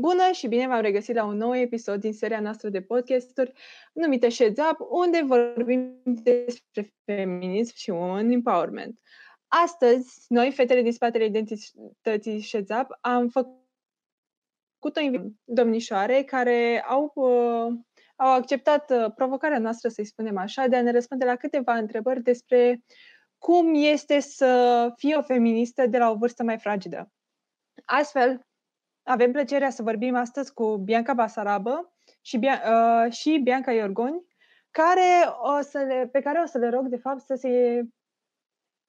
Bună și bine v-am regăsit la un nou episod din seria noastră de podcasturi numită Sheds Up, unde vorbim despre feminism și women empowerment. Astăzi, noi, fetele din spatele identității Sheds Up, am făcut o domnișoare care au, uh, au acceptat uh, provocarea noastră, să-i spunem așa, de a ne răspunde la câteva întrebări despre cum este să fie o feministă de la o vârstă mai fragedă. Astfel, avem plăcerea să vorbim astăzi cu Bianca Basarabă și, Bia- uh, și Bianca Iorgoni, care o să le, pe care o să le rog, de fapt, să se,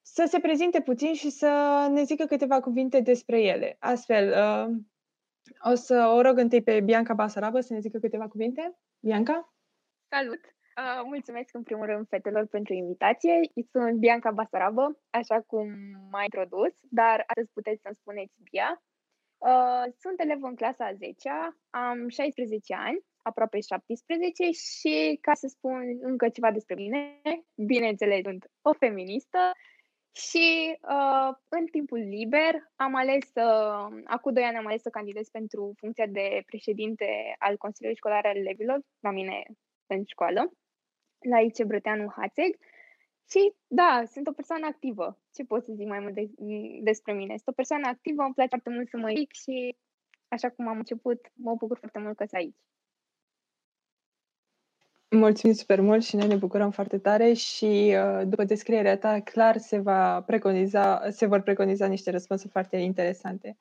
să se prezinte puțin și să ne zică câteva cuvinte despre ele. Astfel, uh, o să o rog întâi pe Bianca Basarabă să ne zică câteva cuvinte. Bianca? Salut! Uh, mulțumesc în primul rând fetelor pentru invitație. Sunt Bianca Basarabă, așa cum m-a introdus, dar astăzi puteți să-mi spuneți Bia. Uh, sunt elev în clasa a 10-a, am 16 ani, aproape 17 și ca să spun încă ceva despre mine, bineînțeles sunt o feministă și uh, în timpul liber am ales să, acum doi ani am ales să candidez pentru funcția de președinte al Consiliului Școlar al Elevilor, la mine în școală, la IC Brăteanu Hațeg și da, sunt o persoană activă. Ce pot să zic mai mult de, despre mine? Sunt o persoană activă, îmi place foarte mult să mă ridic și așa cum am început, mă bucur foarte mult că sunt aici. Mulțumim super mult și noi ne bucurăm foarte tare și uh, după descrierea ta, clar se, va preconiza, se vor preconiza niște răspunsuri foarte interesante.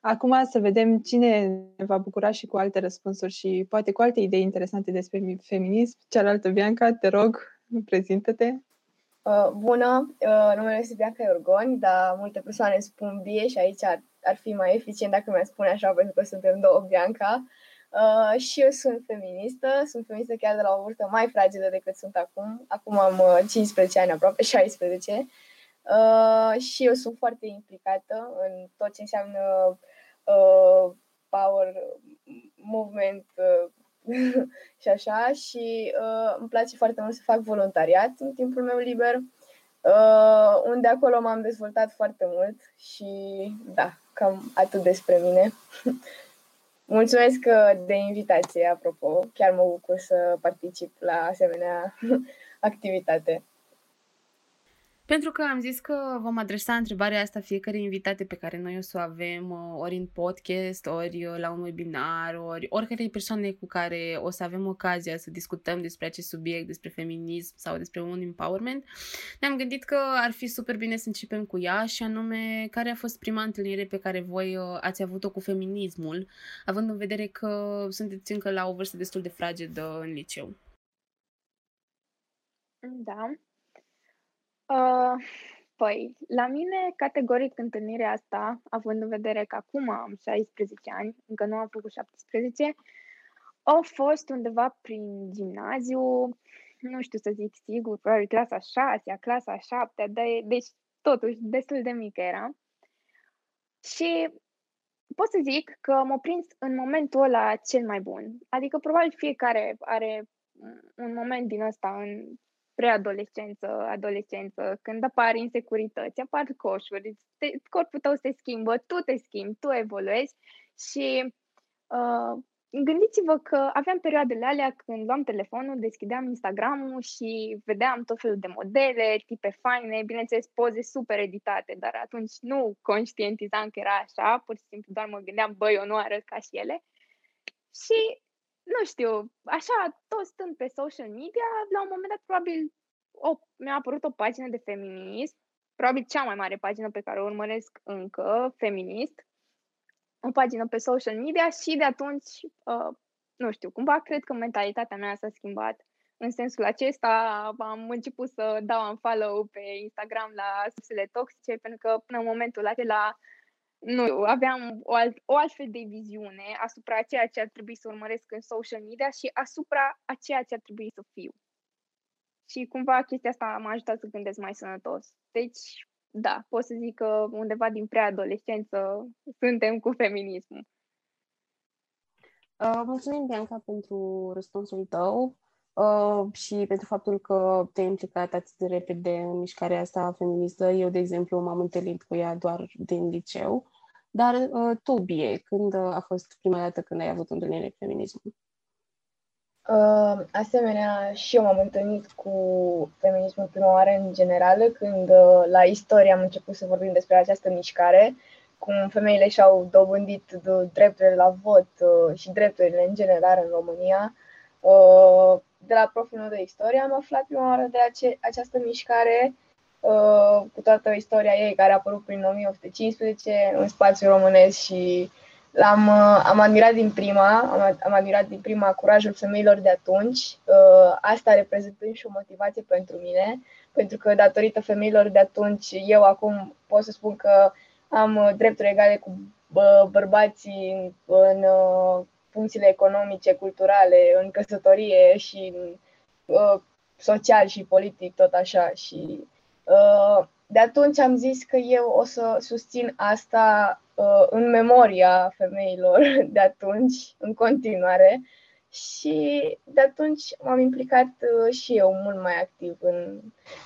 Acum să vedem cine ne va bucura și cu alte răspunsuri și poate cu alte idei interesante despre feminism. Cealaltă, Bianca, te rog, prezintă-te. Uh, bună, uh, numele este Bianca Iorgoni, dar multe persoane spun Bie și aici ar, ar fi mai eficient dacă mi-ar spune așa, pentru că suntem două Bianca. Uh, și eu sunt feministă, sunt feministă chiar de la o vârstă mai fragedă decât sunt acum. Acum am uh, 15 ani, aproape 16. Uh, și eu sunt foarte implicată în tot ce înseamnă uh, power movement, uh, și așa și uh, îmi place foarte mult să fac voluntariat în timpul meu liber, uh, unde acolo m-am dezvoltat foarte mult și da, cam atât despre mine. Mulțumesc uh, de invitație, apropo, chiar mă bucur să particip la asemenea activitate. Pentru că am zis că vom adresa întrebarea asta fiecare invitate pe care noi o să o avem, uh, ori în podcast, ori uh, la un webinar, ori oricare persoane cu care o să avem ocazia să discutăm despre acest subiect, despre feminism sau despre un empowerment, ne-am gândit că ar fi super bine să începem cu ea și anume care a fost prima întâlnire pe care voi uh, ați avut-o cu feminismul, având în vedere că sunteți încă la o vârstă destul de fragedă în liceu. Da, Uh, păi, la mine, categoric, întâlnirea asta, având în vedere că acum am 16 ani, încă nu am făcut 17, au fost undeva prin gimnaziu, nu știu să zic sigur, probabil clasa 6 clasa 7 de, deci totuși destul de mică era. Și pot să zic că m-a prins în momentul ăla cel mai bun. Adică probabil fiecare are un moment din ăsta în preadolescență, adolescență, când apar insecurități, apar coșuri, te, corpul tău se schimbă, tu te schimbi, tu evoluezi și uh, gândiți-vă că aveam perioadele alea când luam telefonul, deschideam Instagram-ul și vedeam tot felul de modele, tipe faine, bineînțeles poze super editate, dar atunci nu conștientizam că era așa, pur și simplu doar mă gândeam, băi, eu nu arăt ca și ele. Și nu știu, așa, tot stând pe social media, la un moment dat probabil o, mi-a apărut o pagină de feminism, probabil cea mai mare pagină pe care o urmăresc încă, feminist, o pagină pe social media și de atunci, uh, nu știu, cumva cred că mentalitatea mea s-a schimbat. În sensul acesta am început să dau un follow pe Instagram la sursele toxice, pentru că până în momentul acela nu, aveam o, alt, o altfel de viziune asupra ceea ce ar trebui să urmăresc în social media și asupra a ceea ce ar trebui să fiu. Și cumva chestia asta m-a ajutat să gândesc mai sănătos. Deci, da, pot să zic că undeva din preadolescență suntem cu feminismul. Uh, mulțumim, Bianca, pentru răspunsul tău uh, și pentru faptul că te-ai implicat atât de repede în mișcarea asta feministă. Eu, de exemplu, m-am întâlnit cu ea doar din liceu Dar uh, tu, Bie, când uh, a fost prima dată când ai avut întâlnire cu feminismul? Uh, asemenea, și eu m-am întâlnit cu feminismul prima oară în general, când uh, la istorie am început să vorbim despre această mișcare, cum femeile și-au dobândit drepturile la vot uh, și drepturile în general în România. Uh, de la profilul meu de istorie am aflat prima oară de ace- această mișcare uh, cu toată istoria ei, care a apărut prin 1815 în spațiul românesc și L-am uh, am admirat din prima, am, am admirat din prima curajul femeilor de atunci. Uh, asta reprezentând și o motivație pentru mine, pentru că datorită femeilor de atunci, eu acum pot să spun că am uh, drepturi egale cu bărbații în, în funcțiile economice, culturale, în căsătorie și în, social și politic, tot așa. Și de atunci am zis că eu o să susțin asta uh, în memoria femeilor de atunci, în continuare. Și de atunci m-am implicat uh, și eu mult mai activ în,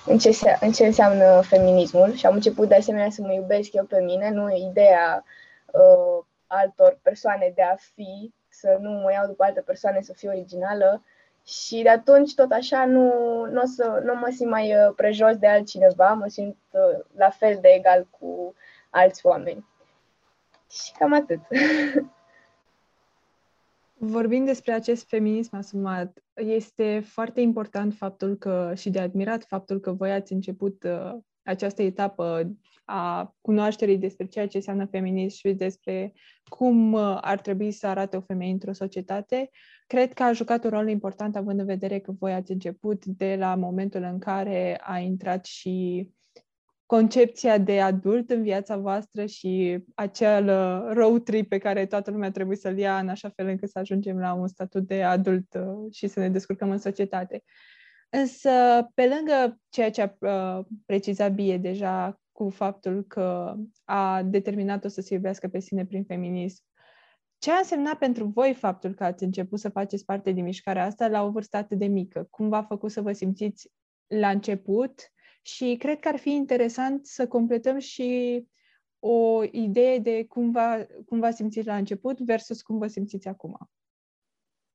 în, ce se, în ce înseamnă feminismul și am început de asemenea să mă iubesc eu pe mine, nu ideea uh, altor persoane de a fi, să nu mă iau după alte persoane să fiu originală, și de atunci, tot așa, nu, nu, o să, nu mă simt mai uh, prejos de altcineva, mă simt uh, la fel de egal cu alți oameni. Și cam atât. Vorbind despre acest feminism asumat, este foarte important faptul că și de admirat faptul că voi ați început uh, această etapă a cunoașterii despre ceea ce înseamnă feminism și despre cum uh, ar trebui să arate o femeie într-o societate, cred că a jucat un rol important având în vedere că voi ați început de la momentul în care a intrat și concepția de adult în viața voastră și acel uh, road trip pe care toată lumea trebuie să-l ia în așa fel încât să ajungem la un statut de adult uh, și să ne descurcăm în societate. Însă, pe lângă ceea ce a precizat Bie deja cu faptul că a determinat-o să se iubească pe sine prin feminism. Ce a însemnat pentru voi faptul că ați început să faceți parte din mișcarea asta la o vârstă atât de mică? Cum v-a făcut să vă simțiți la început? Și cred că ar fi interesant să completăm și o idee de cum, va, cum vă simțiți la început versus cum vă simțiți acum.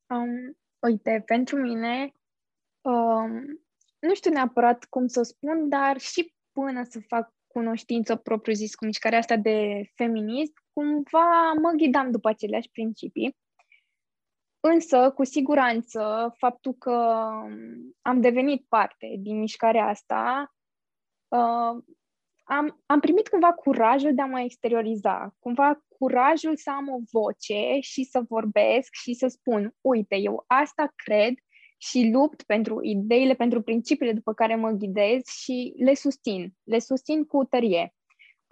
Um, uite, pentru mine, um, nu știu neapărat cum să spun, dar și până să fac cunoștință propriu-zis cu mișcarea asta de feminism, cumva mă ghidam după aceleași principii. Însă, cu siguranță, faptul că am devenit parte din mișcarea asta, uh, am, am primit cumva curajul de a mă exterioriza, cumva curajul să am o voce și să vorbesc și să spun, uite, eu asta cred și lupt pentru ideile, pentru principiile după care mă ghidez și le susțin. Le susțin cu tărie.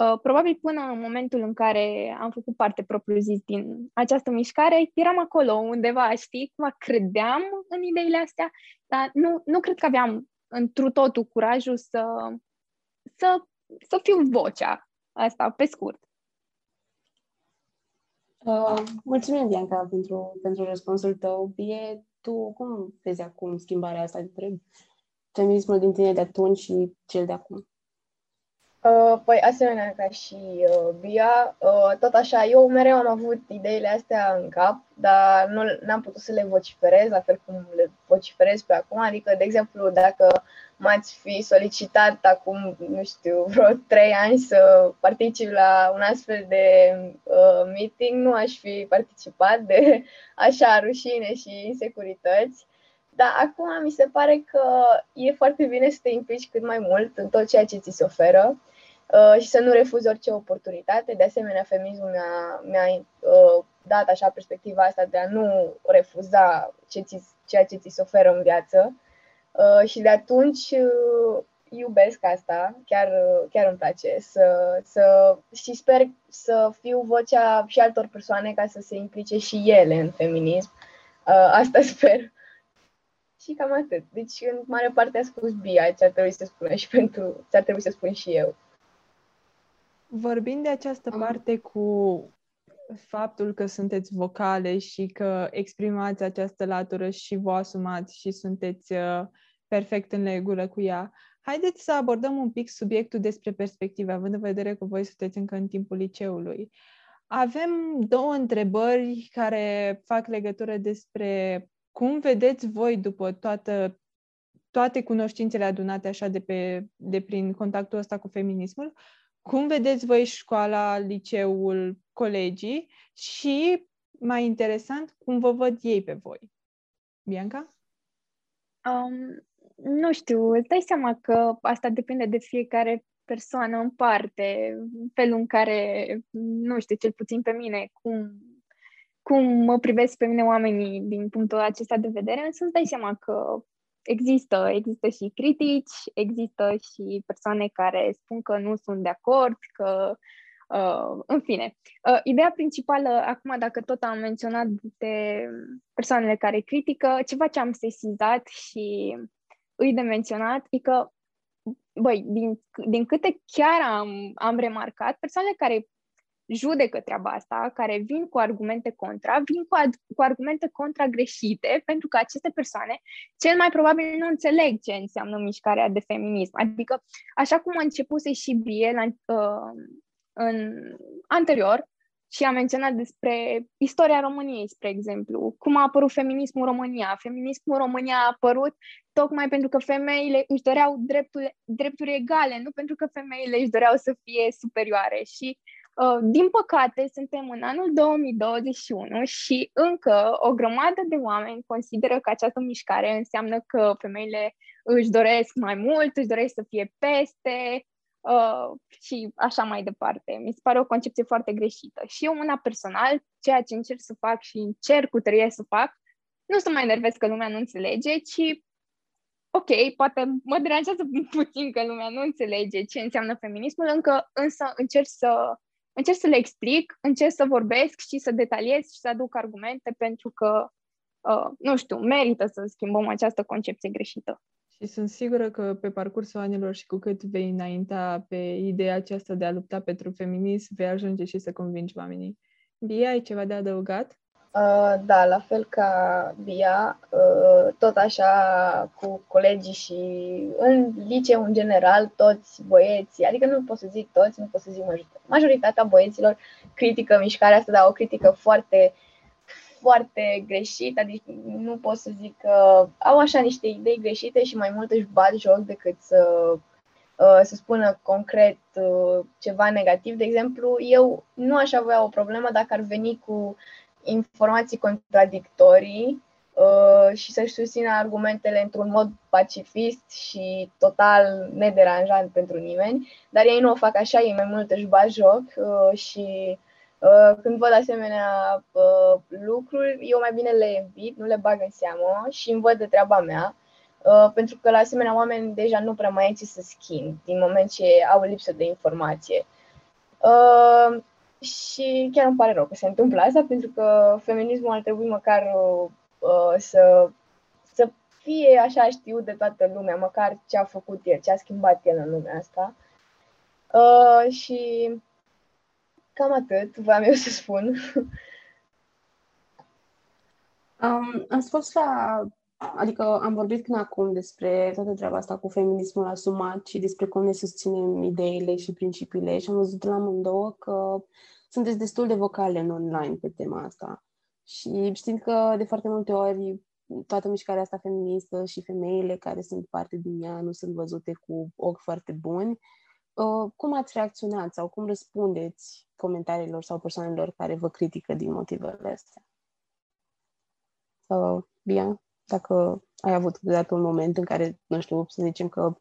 Uh, probabil până în momentul în care am făcut parte propriu-zis din această mișcare, eram acolo undeva, știi, cum credeam în ideile astea, dar nu, nu cred că aveam întru totul curajul să, să, să fiu vocea asta, pe scurt. Uh, mulțumim, Bianca, pentru, pentru răspunsul tău. E tu cum vezi acum schimbarea asta între feminismul din tine de atunci și cel de acum? Uh, păi, asemenea ca și uh, Bia, uh, tot așa, eu mereu am avut ideile astea în cap, dar nu am putut să le vociferez, la fel cum le vociferez pe acum. Adică, de exemplu, dacă m-ați fi solicitat acum, nu știu, vreo trei ani să particip la un astfel de uh, meeting, nu aș fi participat de așa rușine și insecurități. Dar acum mi se pare că e foarte bine să te implici cât mai mult în tot ceea ce ți se oferă uh, și să nu refuzi orice oportunitate. De asemenea, feminismul mi-a, mi-a uh, dat așa perspectiva asta de a nu refuza ce ți, ceea ce ți se oferă în viață. Uh, și de atunci uh, iubesc asta, chiar, uh, chiar îmi place să, să, și sper să fiu vocea și altor persoane ca să se implice și ele în feminism. Uh, asta sper. Și cam atât. Deci, în mare parte a spus Bia ce ar trebui să spună și pentru ce ar trebui să spun și eu. Vorbind de această parte cu faptul că sunteți vocale și că exprimați această latură și vă asumați și sunteți uh, perfect în legură cu ea, haideți să abordăm un pic subiectul despre perspective, având în vedere că voi sunteți încă în timpul liceului. avem două întrebări care fac legătură despre cum vedeți voi după toată, toate cunoștințele adunate așa de, pe, de prin contactul ăsta cu feminismul, cum vedeți voi școala, liceul, colegii și, mai interesant, cum vă văd ei pe voi? Bianca? Um, nu știu, îți dai seama că asta depinde de fiecare persoană în parte, felul în care, nu știu, cel puțin pe mine, cum, cum mă privesc pe mine oamenii din punctul acesta de vedere, însă îți dai seama că există, există și critici, există și persoane care spun că nu sunt de acord, că Uh, în fine, uh, ideea principală, acum dacă tot am menționat de persoanele care critică, ceva ce am sesizat și îi de menționat e că, băi, din, din câte chiar am, am remarcat, persoanele care judecă treaba asta, care vin cu argumente contra, vin cu, ad- cu argumente contra greșite, pentru că aceste persoane cel mai probabil nu înțeleg ce înseamnă mișcarea de feminism. Adică, așa cum a început și Bie la, uh, în anterior și a menționat despre istoria României, spre exemplu, cum a apărut feminismul în România. Feminismul în România a apărut tocmai pentru că femeile își doreau drepturi, drepturi egale, nu pentru că femeile își doreau să fie superioare. Și Uh, din păcate, suntem în anul 2021 și încă o grămadă de oameni consideră că această mișcare înseamnă că femeile își doresc mai mult, își doresc să fie peste uh, și așa mai departe. Mi se pare o concepție foarte greșită. Și eu, una personal, ceea ce încerc să fac și încerc cu tărie să fac, nu să mai nervez că lumea nu înțelege, ci ok, poate mă deranjează puțin că lumea nu înțelege ce înseamnă feminismul, încă însă încerc să încerc să le explic, încerc să vorbesc și să detaliez și să aduc argumente pentru că, uh, nu știu, merită să schimbăm această concepție greșită. Și sunt sigură că pe parcursul anilor și cu cât vei înainta pe ideea aceasta de a lupta pentru feminism, vei ajunge și să convingi oamenii. Bia, ai ceva de adăugat? Uh, da, la fel ca Bia, uh, tot așa cu colegii și în liceu în general, toți băieții, adică nu pot să zic toți, nu pot să zic majoritatea, majoritatea băieților critică mișcarea asta, dar o critică foarte, foarte greșită, adică nu pot să zic că au așa niște idei greșite și mai mult își bat joc decât să uh, să spună concret ceva negativ. De exemplu, eu nu aș avea o problemă dacă ar veni cu informații contradictorii uh, și să-și susțină argumentele într-un mod pacifist și total nederanjant pentru nimeni, dar ei nu o fac așa, ei mai mult își bat joc uh, și uh, când văd asemenea uh, lucruri, eu mai bine le evit, nu le bag în seamă și îmi văd de treaba mea, uh, pentru că la asemenea oameni deja nu prea mai ai ce să schimb din moment ce au lipsă de informație. Uh, și chiar îmi pare rău că se întâmplă asta, pentru că feminismul ar trebui măcar uh, să, să fie așa știut de toată lumea, măcar ce a făcut el, ce a schimbat el în lumea asta. Uh, și cam atât voiam eu să spun. Um, am spus la Adică am vorbit până acum despre toată treaba asta cu feminismul asumat și despre cum ne susținem ideile și principiile și am văzut la amândouă că sunteți destul de vocale în online pe tema asta. Și știind că de foarte multe ori toată mișcarea asta feministă și femeile care sunt parte din ea nu sunt văzute cu ochi foarte buni, uh, cum ați reacționat sau cum răspundeți comentariilor sau persoanelor care vă critică din motivele astea? Sau, Bia? Dacă ai avut deodată un moment în care, nu știu, să zicem că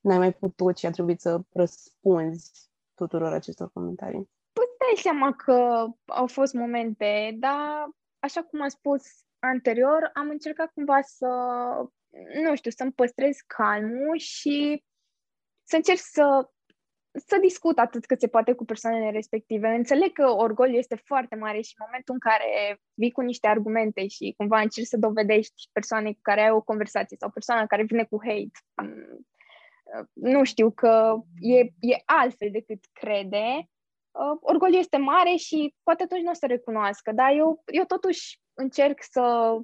n-ai mai putut și a trebuit să răspunzi tuturor acestor comentarii? Păi dai seama că au fost momente, dar așa cum am spus anterior, am încercat cumva să, nu știu, să-mi păstrez calmul și să încerc să să discut atât cât se poate cu persoanele respective. Înțeleg că orgoliu este foarte mare și în momentul în care vii cu niște argumente și cumva încerci să dovedești persoane cu care ai o conversație sau persoana care vine cu hate, mm, nu știu, că e, e altfel decât crede, uh, orgoliu este mare și poate atunci nu o să recunoască, dar eu, eu totuși încerc să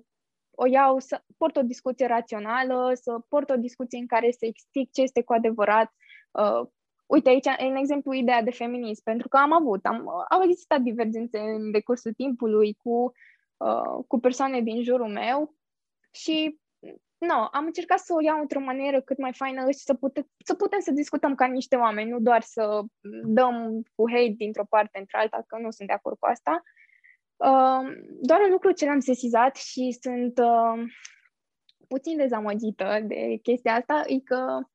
o iau, să port o discuție rațională, să port o discuție în care să explic ce este cu adevărat uh, uite aici, în exemplu, ideea de feminism, pentru că am avut, am, au existat divergențe în decursul timpului cu, uh, cu persoane din jurul meu și no, am încercat să o iau într-o manieră cât mai faină și să, pute, să putem să discutăm ca niște oameni, nu doar să dăm cu hate dintr-o parte într-alta, că nu sunt de acord cu asta. Uh, doar un lucru ce l-am sesizat și sunt uh, puțin dezamăgită de chestia asta e că uh,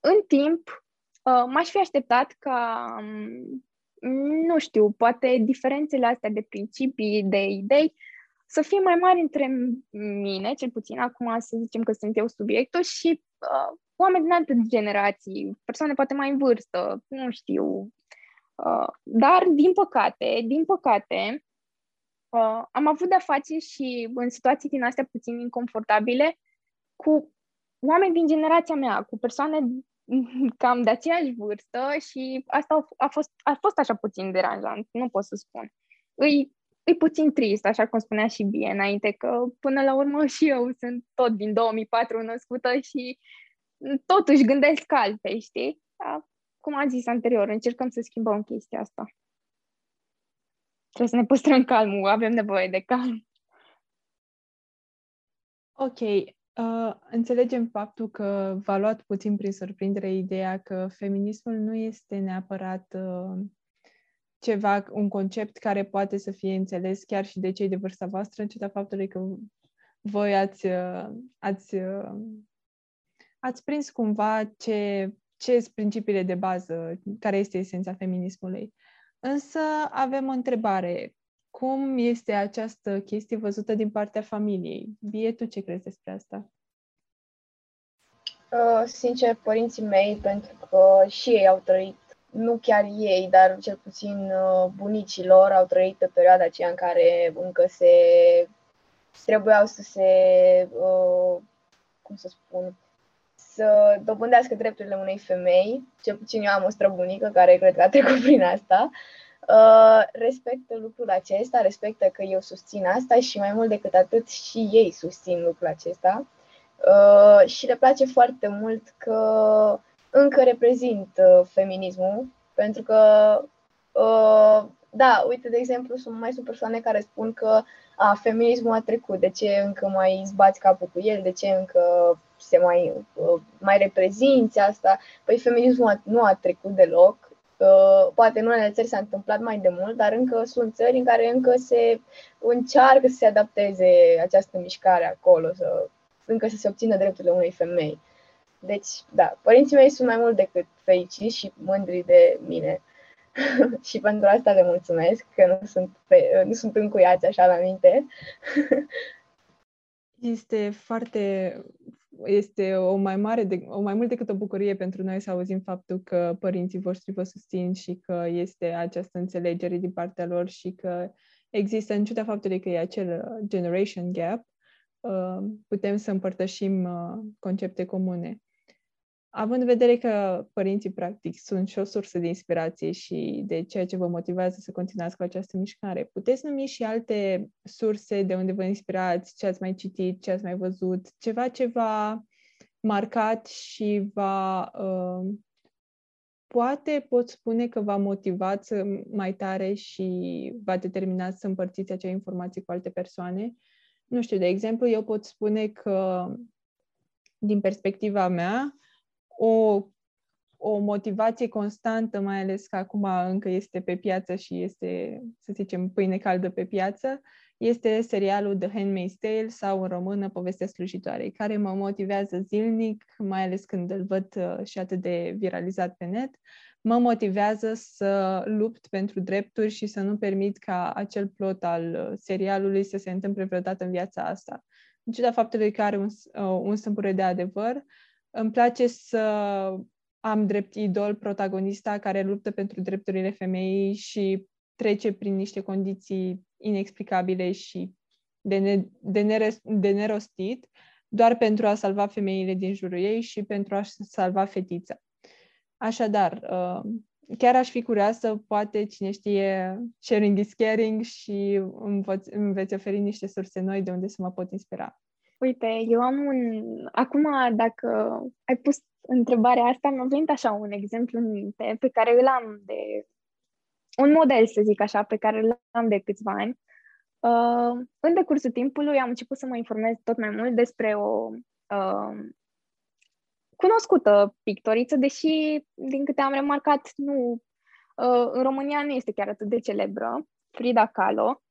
în timp uh, m-aș fi așteptat ca, um, nu știu, poate diferențele astea de principii, de idei, să fie mai mari între mine, cel puțin acum să zicem că sunt eu subiectul, și uh, oameni din alte generații, persoane poate mai în vârstă, nu știu. Uh, dar, din păcate, din păcate, uh, am avut de-a face și în situații din astea puțin inconfortabile cu oameni din generația mea, cu persoane cam de aceeași vârstă și asta a fost, a fost așa puțin deranjant, nu pot să spun. Îi e puțin trist, așa cum spunea și bine înainte, că până la urmă și eu sunt tot din 2004 născută și totuși gândesc altfel, știi? Dar, cum am zis anterior, încercăm să schimbăm chestia asta. Trebuie să ne păstrăm calmul, avem nevoie de calm. Ok, uh, înțelegem faptul că v-a luat puțin prin surprindere ideea că feminismul nu este neapărat uh, ceva, un concept care poate să fie înțeles chiar și de cei de vârsta voastră, în ciuda faptului că voi ați, uh, ați, uh, ați prins cumva ce, ce sunt principiile de bază, care este esența feminismului. Însă avem o întrebare. Cum este această chestie văzută din partea familiei? Bie, tu ce crezi despre asta? Uh, sincer, părinții mei, pentru că și ei au trăit nu chiar ei, dar cel puțin uh, bunicii lor au trăit pe perioada aceea în care încă se trebuiau să se, uh, cum să spun, să dobândească drepturile unei femei, cel puțin eu am o străbunică care cred că a trecut prin asta, uh, respectă lucrul acesta, respectă că eu susțin asta și mai mult decât atât și ei susțin lucrul acesta. și le place foarte mult că încă reprezint uh, feminismul, pentru că, uh, da, uite, de exemplu, sunt, mai sunt persoane care spun că a, feminismul a trecut, de ce încă mai zbați capul cu el, de ce încă se mai, uh, mai reprezinți asta? Păi feminismul nu a trecut deloc, Uh, poate în unele țări s-a întâmplat mai de mult, dar încă sunt țări în care încă se încearcă să se adapteze această mișcare acolo, să, încă să se obțină drepturile unei femei. Deci, da, părinții mei sunt mai mult decât fericiți și mândri de mine. și pentru asta le mulțumesc, că nu sunt, pe, nu sunt încuiați așa la minte. este foarte este o mai mare, de, o mai mult decât o bucurie pentru noi să auzim faptul că părinții voștri vă susțin și că este această înțelegere din partea lor și că există, în ciuda faptului că e acel generation gap, uh, putem să împărtășim uh, concepte comune având în vedere că părinții, practic, sunt și o sursă de inspirație și de ceea ce vă motivează să continuați cu această mișcare, puteți numi și alte surse de unde vă inspirați, ce ați mai citit, ce ați mai văzut, ceva ce v-a marcat și v-a... Uh, poate pot spune că v-a motivat mai tare și v-a determinat să împărțiți acea informație cu alte persoane. Nu știu, de exemplu, eu pot spune că, din perspectiva mea, o, o motivație constantă, mai ales că acum încă este pe piață și este, să zicem, pâine caldă pe piață, este serialul The Handmaid's Tale sau în română Povestea slujitoarei, care mă motivează zilnic, mai ales când îl văd uh, și atât de viralizat pe net, mă motivează să lupt pentru drepturi și să nu permit ca acel plot al uh, serialului să se întâmple vreodată în viața asta. În ciuda faptului că are un, uh, un sâmbure de adevăr, îmi place să am drept idol protagonista care luptă pentru drepturile femeii și trece prin niște condiții inexplicabile și de, ne, de, neres, de nerostit, doar pentru a salva femeile din jurul ei și pentru a salva fetița. Așadar, uh, chiar aș fi curioasă, poate cine știe, sharing is caring și îmi, îmi veți oferi niște surse noi de unde să mă pot inspira. Uite, eu am un... Acum, dacă ai pus întrebarea asta, mi-a venit așa un exemplu în minte pe care îl am de... Un model, să zic așa, pe care îl am de câțiva ani. Uh, în decursul timpului am început să mă informez tot mai mult despre o uh, cunoscută pictoriță, deși, din câte am remarcat, nu, uh, în România nu este chiar atât de celebră, Frida Kahlo.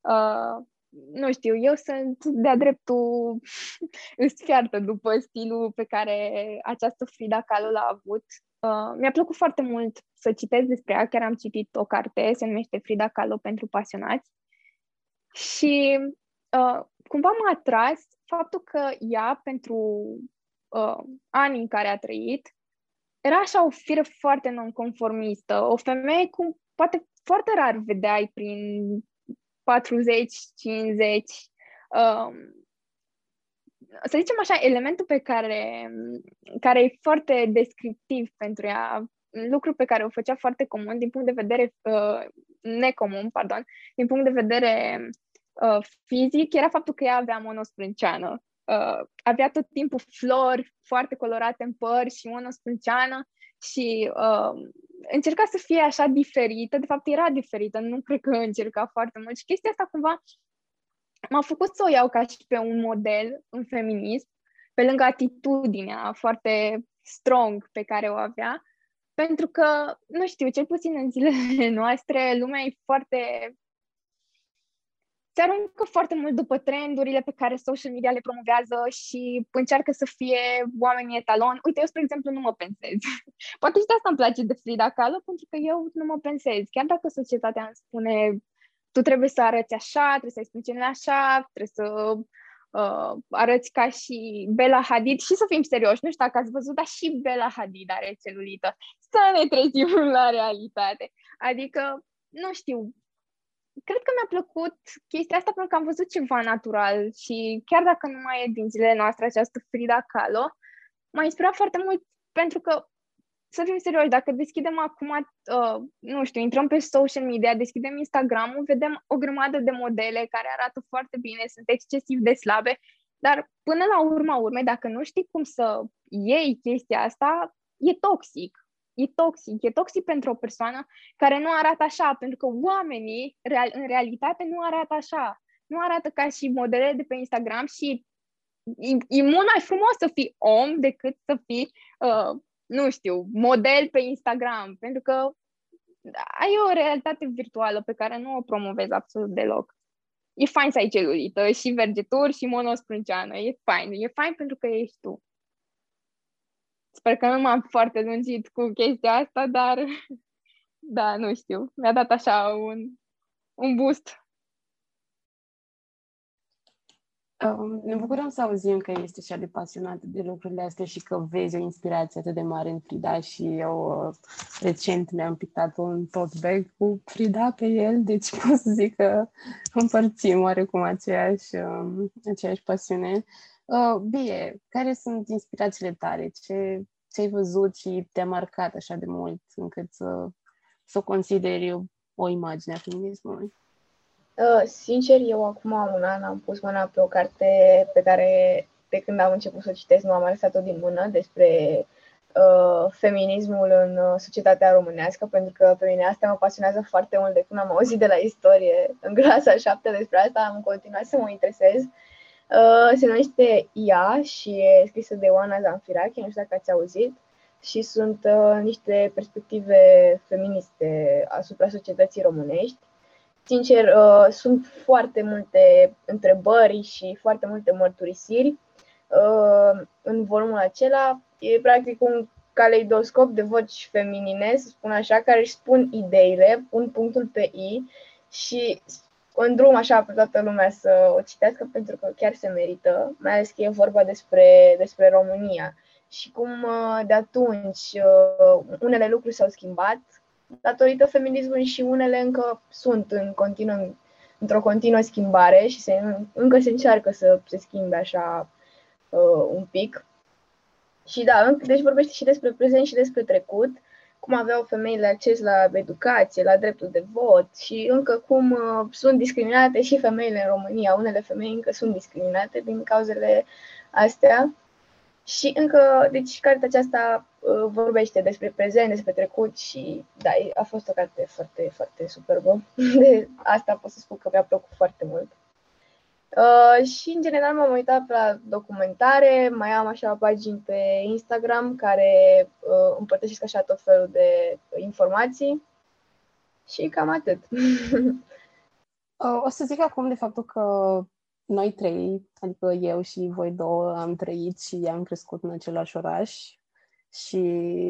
Uh, nu știu, eu sunt de-a dreptul fiartă după stilul pe care această Frida Kahlo l-a avut. Uh, mi-a plăcut foarte mult să citesc despre ea, chiar am citit o carte, se numește Frida Kahlo pentru pasionați. Și uh, cumva m-a atras faptul că ea, pentru uh, anii în care a trăit, era așa o fire foarte nonconformistă, o femeie cum poate foarte rar vedeai prin 40, 50. Um, să zicem așa, elementul pe care, care e foarte descriptiv pentru ea, lucru pe care o făcea foarte comun din punct de vedere uh, necomun, pardon, din punct de vedere uh, fizic, era faptul că ea avea monosprânceană. Uh, avea tot timpul flori foarte colorate în păr și monosprânceană și uh, încerca să fie așa diferită, de fapt era diferită, nu cred că încerca foarte mult. Și chestia asta cumva m-a făcut să o iau ca și pe un model în feminism, pe lângă atitudinea foarte strong pe care o avea, pentru că, nu știu, cel puțin în zilele noastre, lumea e foarte se aruncă foarte mult după trendurile pe care social media le promovează și încearcă să fie oamenii etalon. Uite, eu, spre exemplu, nu mă pensez. Poate și de asta îmi place de Frida Kahlo, pentru că eu nu mă pensez. Chiar dacă societatea îmi spune tu trebuie să arăți așa, trebuie să ai sprâncene așa, trebuie să uh, arăți ca și Bella Hadid și să fim serioși, nu știu dacă ați văzut, dar și Bella Hadid are celulită. Să ne trezim la realitate. Adică, nu știu, cred că mi-a plăcut chestia asta pentru că am văzut ceva natural și chiar dacă nu mai e din zilele noastre această Frida Kahlo, m-a inspirat foarte mult pentru că să fim serioși, dacă deschidem acum, uh, nu știu, intrăm pe social media, deschidem Instagram-ul, vedem o grămadă de modele care arată foarte bine, sunt excesiv de slabe, dar până la urma urmei, dacă nu știi cum să iei chestia asta, e toxic e toxic. E toxic pentru o persoană care nu arată așa, pentru că oamenii, real, în realitate, nu arată așa. Nu arată ca și modele de pe Instagram și e, e mult mai frumos să fii om decât să fii, uh, nu știu, model pe Instagram, pentru că ai o realitate virtuală pe care nu o promovezi absolut deloc. E fain să ai celulită și vergeturi și monosprânceană. E fain. E fain pentru că ești tu. Sper că nu m-am foarte lungit cu chestia asta, dar da, nu știu. Mi-a dat așa un, un boost. Um, ne bucurăm să auzim că ești așa de pasionată de lucrurile astea și că vezi o inspirație atât de mare în Frida și eu uh, recent mi-am pictat un tote bag cu Frida pe el, deci pot să zic că împărțim oarecum aceeași, uh, aceeași pasiune. Uh, bine, care sunt inspirațiile tale? Ce, ce ai văzut și te-a marcat așa de mult încât să, să o consideri o imagine a feminismului? Uh, sincer, eu acum un an am pus mâna pe o carte pe care de când am început să o citesc nu am mai lăsat-o din mână despre uh, feminismul în uh, societatea românească, pentru că pe mine asta mă pasionează foarte mult de când am auzit de la istorie în clasa 7 despre asta, am continuat să mă interesez Uh, se numește IA și e scrisă de Oana Zanfirache, nu știu dacă ați auzit, și sunt uh, niște perspective feministe asupra societății românești. Sincer, uh, sunt foarte multe întrebări și foarte multe mărturisiri uh, în volumul acela. E practic un caleidoscop de voci feminine, să spun așa, care își spun ideile, pun punctul pe I și în drum așa pe toată lumea să o citească pentru că chiar se merită, mai ales că e vorba despre, despre România și cum uh, de atunci uh, unele lucruri s-au schimbat datorită feminismului și unele încă sunt în continuă, într-o continuă schimbare și se, încă se încearcă să se schimbe așa uh, un pic. Și da, deci vorbește și despre prezent și despre trecut cum aveau femeile acces la educație, la dreptul de vot și încă cum uh, sunt discriminate și femeile în România. Unele femei încă sunt discriminate din cauzele astea. Și încă, deci cartea aceasta uh, vorbește despre prezent, despre trecut și da, a fost o carte foarte, foarte superbă. De asta pot să spun că mi-a plăcut foarte mult. Uh, și, în general, m-am uitat la documentare, mai am așa pagini pe Instagram care uh, împărtășesc așa tot felul de informații și cam atât. uh, o să zic acum de faptul că noi trei, adică eu și voi două, am trăit și am crescut în același oraș și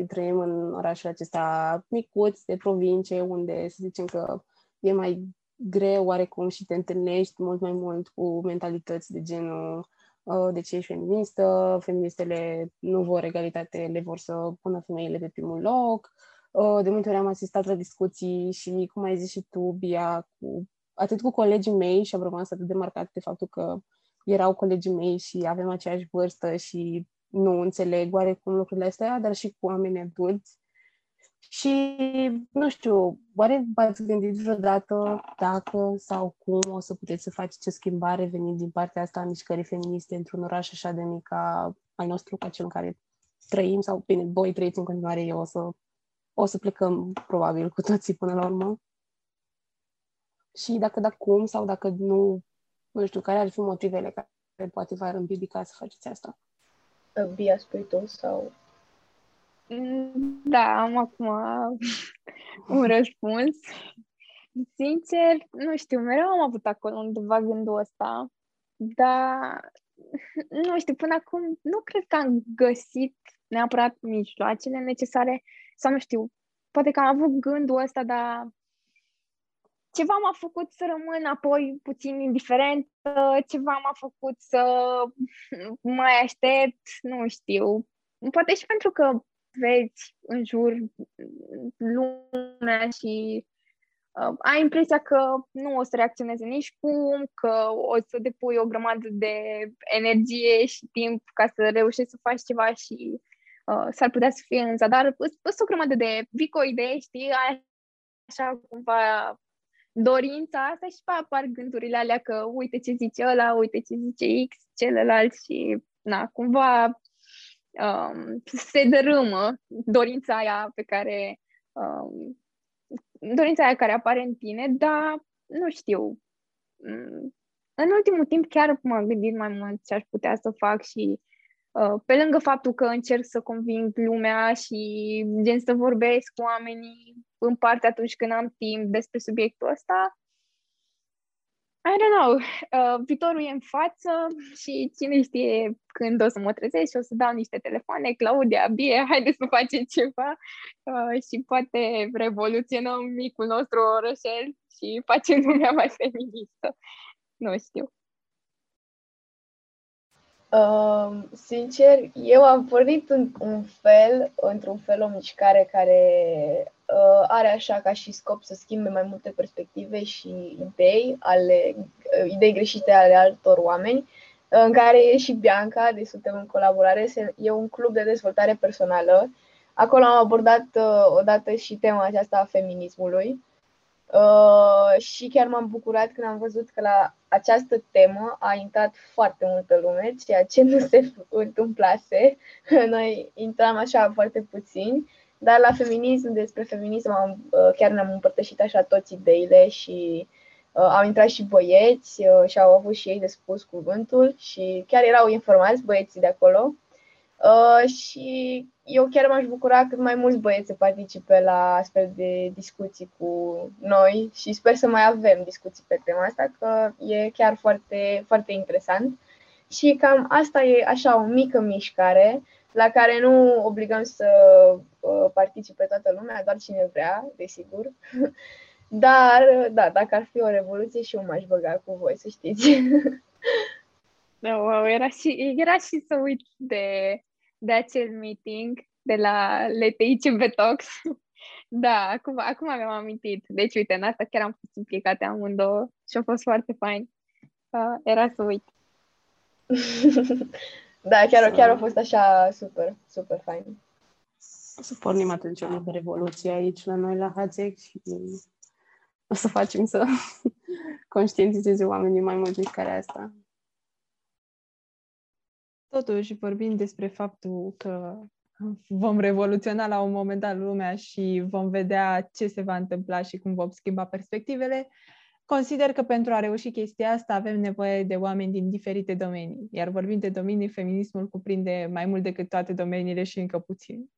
trăim în orașul acesta micuț de provincie, unde să zicem că e mai greu oarecum și te întâlnești mult mai mult cu mentalități de genul uh, de ce ești feministă, feministele nu vor egalitate, le vor să pună femeile pe primul loc. Uh, de multe ori am asistat la discuții și, cum ai zis și tu, Bia, cu, atât cu colegii mei și am rămas atât de marcat de faptul că erau colegii mei și avem aceeași vârstă și nu înțeleg oarecum lucrurile astea, dar și cu oameni adulți și, nu știu, oare v-ați gândit vreodată dacă sau cum o să puteți să faceți o schimbare venind din partea asta a mișcării feministe într-un oraș așa de mic ca al nostru, ca cel în care trăim, sau bine, voi trăiți în continuare, eu o să, o să plecăm probabil cu toții până la urmă. Și dacă da cum sau dacă nu, nu știu, care ar fi motivele care poate v-ar împiedica să faceți asta? Bia, spui tu sau da, am acum un răspuns. Sincer, nu știu, mereu am avut acolo undeva gândul ăsta, dar nu știu, până acum nu cred că am găsit neapărat mijloacele necesare sau nu știu, poate că am avut gândul ăsta, dar ceva m-a făcut să rămân apoi puțin indiferent, ceva m-a făcut să mai aștept, nu știu. Poate și pentru că vezi în jur lumea și uh, ai impresia că nu o să reacționeze nici cum, că o să depui o grămadă de energie și timp ca să reușești să faci ceva și uh, s-ar putea să fie în zadar. Sunt o grămadă de vii o idee, știi, ai așa cumva dorința asta și pe apar gândurile alea că uite ce zice ăla, uite ce zice X, celălalt și na, cumva um, se dărâmă dorința aia pe care um, dorința aia care apare în tine, dar nu știu. Mm, în ultimul timp chiar m-am gândit mai mult ce aș putea să fac și uh, pe lângă faptul că încerc să conving lumea și gen să vorbesc cu oamenii în parte atunci când am timp despre subiectul ăsta, I don't know, uh, viitorul e în față și cine știe când o să mă trezesc și o să dau niște telefoane, Claudia, Bie, haideți să facem ceva uh, și poate revoluționăm micul nostru orășel și facem lumea mai feministă. Nu știu. Uh, sincer, eu am pornit în un fel, într-un fel o mișcare care uh, are așa ca și scop să schimbe mai multe perspective și idei, ale, uh, idei greșite ale altor oameni, uh, în care e și Bianca, deci suntem în colaborare, e un club de dezvoltare personală. Acolo am abordat uh, odată și tema aceasta a feminismului. Uh, și chiar m-am bucurat când am văzut că la această temă a intrat foarte multă lume, ceea ce nu se întâmplase. Noi intram așa foarte puțini dar la feminism, despre feminism, am, uh, chiar ne-am împărtășit așa toți ideile și uh, au intrat și băieți uh, și au avut și ei de spus cuvântul și chiar erau informați băieții de acolo. Uh, și eu chiar m-aș bucura cât mai mulți băieți să participe la astfel de discuții cu noi și sper să mai avem discuții pe tema asta, că e chiar foarte, foarte interesant. Și cam asta e așa o mică mișcare la care nu obligăm să uh, participe toată lumea, doar cine vrea, desigur. Dar, da, dacă ar fi o revoluție și eu m-aș băga cu voi, să știți. Da, wow, era și, era și să uit de, de acel meeting de la LTICB Talks. Da, acum, acum mi-am amintit. Deci, uite, în asta chiar am fost implicate amândouă și a fost foarte fain. Uh, era să uit. Da, chiar, chiar a fost așa super, super fain. O să pornim atunci o mică revoluție aici la noi la Hazek și o să facem să conștientizeze oamenii mai mult despre asta. Totuși, vorbim despre faptul că vom revoluționa la un moment dat lumea și vom vedea ce se va întâmpla și cum vom schimba perspectivele, consider că pentru a reuși chestia asta avem nevoie de oameni din diferite domenii. Iar vorbind de domenii, feminismul cuprinde mai mult decât toate domeniile și încă puțin.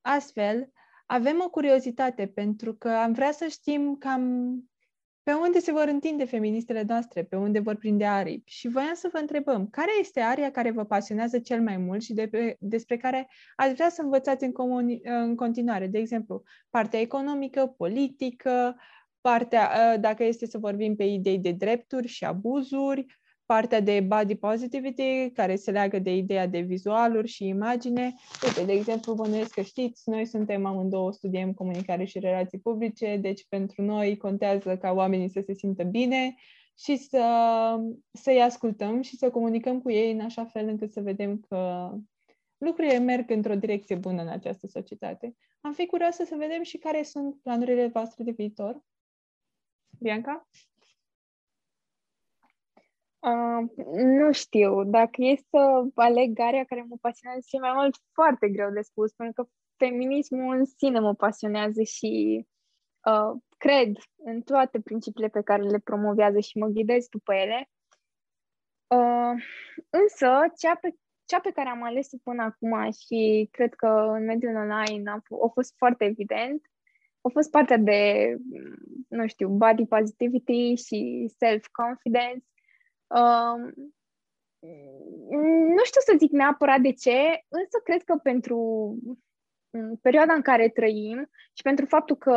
Astfel, avem o curiozitate pentru că am vrea să știm cam pe unde se vor întinde feministele noastre, pe unde vor prinde aripi. Și voiam să vă întrebăm, care este aria care vă pasionează cel mai mult și de pe, despre care ați vrea să învățați în, comuni, în continuare? De exemplu, partea economică, politică, partea, dacă este să vorbim pe idei de drepturi și abuzuri, partea de body positivity, care se leagă de ideea de vizualuri și imagine. Uite, de exemplu, bănuiesc că știți, noi suntem amândouă, studiem comunicare și relații publice, deci pentru noi contează ca oamenii să se simtă bine și să, să-i ascultăm și să comunicăm cu ei în așa fel încât să vedem că lucrurile merg într-o direcție bună în această societate. Am fi curioasă să vedem și care sunt planurile voastre de viitor. Bianca? Uh, nu știu. Dacă e să aleg garia care mă pasionează și mai mult, foarte greu de spus, pentru că feminismul în sine mă pasionează și uh, cred în toate principiile pe care le promovează și mă ghidez după ele. Uh, însă, cea pe, cea pe care am ales-o până acum și cred că în mediul online a, f- a fost foarte evident, a fost partea de, nu știu, body positivity și self-confidence Uh, nu știu să zic neapărat de ce, însă cred că pentru perioada în care trăim și pentru faptul că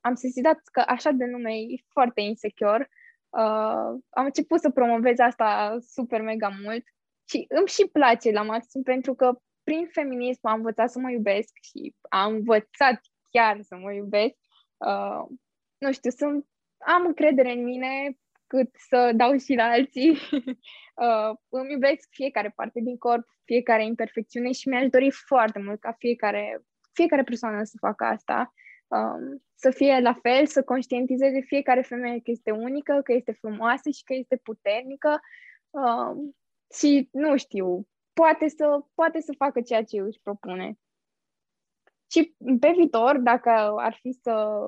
am sesizat că așa de nume e foarte insecure, uh, am început să promovez asta super mega mult și îmi și place la maxim pentru că prin feminism am învățat să mă iubesc și am învățat chiar să mă iubesc. Uh, nu știu, sunt, am încredere în mine, cât să dau și la alții. uh, îmi iubesc fiecare parte din corp, fiecare imperfecțiune și mi-aș dori foarte mult ca fiecare, fiecare persoană să facă asta. Um, să fie la fel, să conștientizeze fiecare femeie că este unică, că este frumoasă și că este puternică um, și, nu știu, poate să, poate să facă ceea ce își propune. Și pe viitor, dacă ar fi să,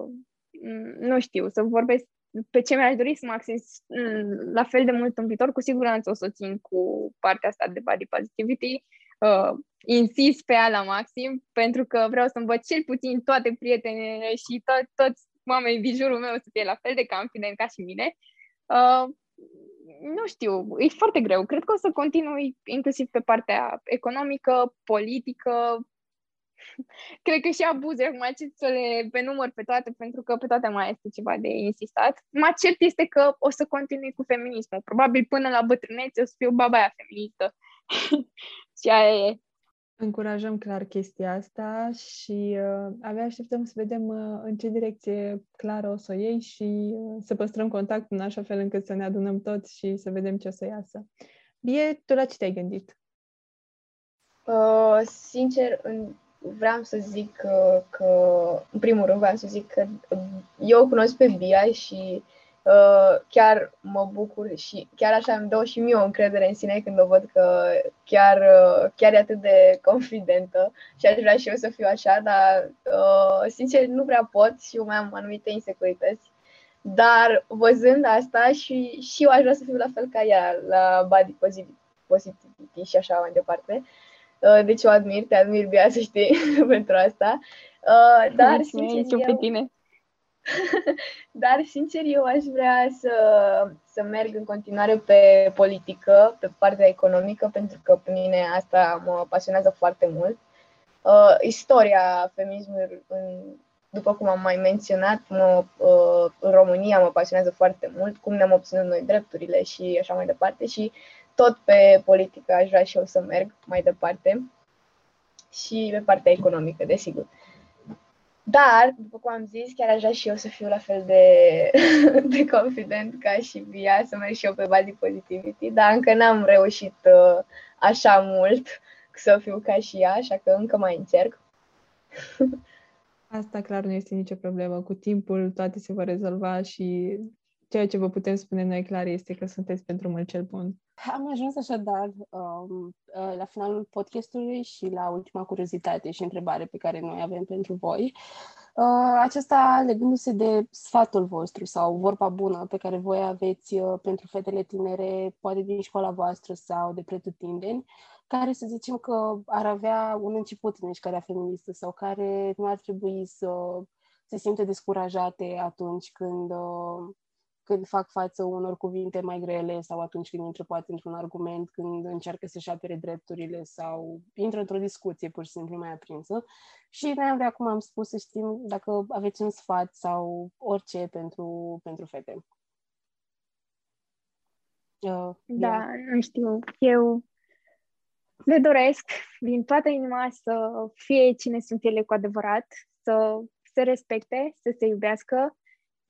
nu știu, să vorbesc pe ce mi-aș dori să mă acces mm, la fel de mult în viitor, cu siguranță o să țin cu partea asta de body positivity. Uh, insist pe ea la maxim, pentru că vreau să învăț cel puțin toate prietenele și to- toți oamenii din jurul meu să fie la fel de confident ca și mine. Uh, nu știu, e foarte greu. Cred că o să continui inclusiv pe partea economică, politică, Cred că și abuze, acum ce să le pe număr pe toate, pentru că pe toate mai este ceva de insistat. Mai cert este că o să continui cu feminismul. Probabil până la bătrânețe o să fiu baba aia feministă. și aia e. Încurajăm clar chestia asta și uh, abia așteptăm să vedem uh, în ce direcție clară o să o iei și uh, să păstrăm contactul în așa fel încât să ne adunăm toți și să vedem ce o să iasă. Bie, tu la ce te-ai gândit? Uh, sincer, în vreau să zic că, că, în primul rând, vreau să zic că eu o cunosc pe Bia și uh, chiar mă bucur și chiar așa îmi dau și mie o încredere în sine când o văd că chiar, uh, chiar e atât de confidentă și aș vrea și eu să fiu așa, dar uh, sincer nu prea pot și eu mai am anumite insecurități. Dar văzând asta și, și eu aș vrea să fiu la fel ca ea, la body positivity și așa mai departe. Uh, Uh, deci o admir, te admir, Bia, să știi, pentru asta. Uh, dar, sincer, eu... pe tine. dar, sincer, eu aș vrea să, să merg în continuare pe politică, pe partea economică, pentru că pe mine asta mă pasionează foarte mult. Uh, istoria feminismului, în, după cum am mai menționat, mă, uh, în România mă pasionează foarte mult, cum ne-am obținut noi drepturile și așa mai departe. Și tot pe politică aș vrea și eu să merg mai departe și pe partea economică, desigur. Dar, după cum am zis, chiar aș vrea și eu să fiu la fel de, de confident ca și Bia, să merg și eu pe body positivity, dar încă n-am reușit uh, așa mult să fiu ca și ea, așa că încă mai încerc. Asta clar nu este nicio problemă. Cu timpul toate se vor rezolva și ceea ce vă putem spune noi clar este că sunteți pe drumul cel bun. Am ajuns așadar um, uh, la finalul podcastului și la ultima curiozitate și întrebare pe care noi avem pentru voi. Uh, acesta legându-se de sfatul vostru sau vorba bună pe care voi aveți uh, pentru fetele tinere, poate din școala voastră sau de pretutindeni, care să zicem că ar avea un început în mișcarea feministă sau care nu ar trebui să se simte descurajate atunci când uh, când fac față unor cuvinte mai grele sau atunci când intră poate într-un argument, când încearcă să-și apere drepturile sau intră într-o discuție pur și simplu mai aprinsă. Și noi am vrea, cum am spus, să știm dacă aveți un sfat sau orice pentru, pentru fete. Uh, da, yeah. nu știu. Eu le doresc din toată inima să fie cine sunt ele cu adevărat, să se respecte, să se iubească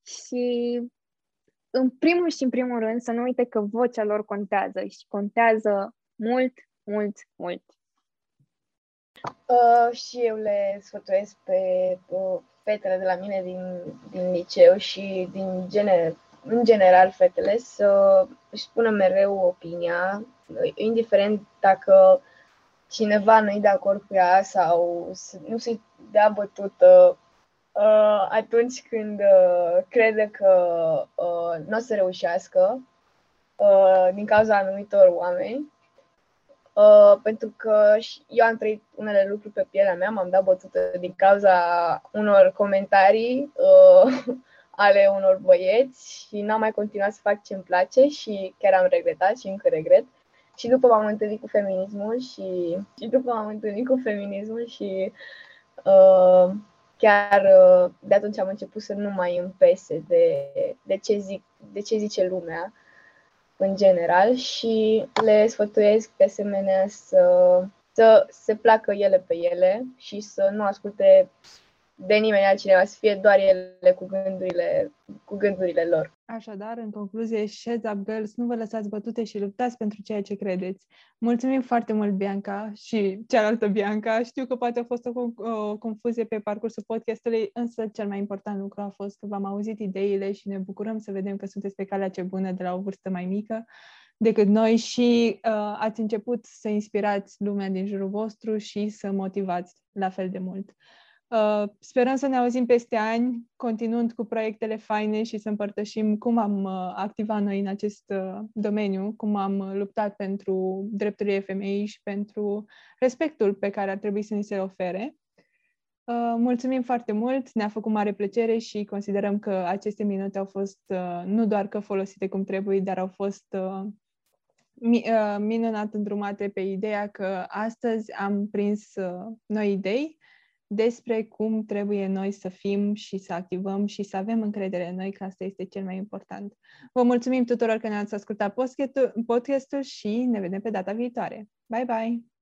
și în primul și în primul rând, să nu uite că vocea lor contează și contează mult, mult, mult. Uh, și eu le sfătuiesc pe uh, fetele de la mine din, din liceu și din gener, în general fetele să își spună mereu opinia, indiferent dacă cineva nu-i de acord cu ea sau nu se dea bătută uh, atunci când uh, crede că uh, nu o să reușească uh, din cauza anumitor oameni. Uh, pentru că eu am trăit unele lucruri pe pielea mea, m-am dat bătută din cauza unor comentarii uh, ale unor băieți și n-am mai continuat să fac ce îmi place și chiar am regretat și încă regret. Și după m-am întâlnit cu feminismul și, și după m-am întâlnit cu feminismul și uh, chiar uh, de atunci am început să nu mai îmi pese de, de, ce, zic, de ce zice lumea în general și le sfătuiesc de asemenea să, să se placă ele pe ele și să nu asculte de nimeni altcineva, să fie doar ele cu gândurile, cu gândurile lor. Așadar, în concluzie, Sheds Up Girls, nu vă lăsați bătute și luptați pentru ceea ce credeți. Mulțumim foarte mult, Bianca și cealaltă Bianca. Știu că poate a fost o, o confuzie pe parcursul podcastului, însă cel mai important lucru a fost că v-am auzit ideile și ne bucurăm să vedem că sunteți pe calea ce bună de la o vârstă mai mică decât noi și uh, ați început să inspirați lumea din jurul vostru și să motivați la fel de mult. Uh, sperăm să ne auzim peste ani, continuând cu proiectele faine și să împărtășim cum am uh, activat noi în acest uh, domeniu, cum am luptat pentru drepturile femeii și pentru respectul pe care ar trebui să ni se ofere. Mulțumim foarte mult, ne-a făcut mare plăcere și considerăm că aceste minute au fost nu doar că folosite cum trebuie, dar au fost minunat îndrumate pe ideea că astăzi am prins noi idei despre cum trebuie noi să fim și să activăm și să avem încredere în noi, că asta este cel mai important. Vă mulțumim tuturor că ne-ați ascultat podcastul și ne vedem pe data viitoare. Bye, bye!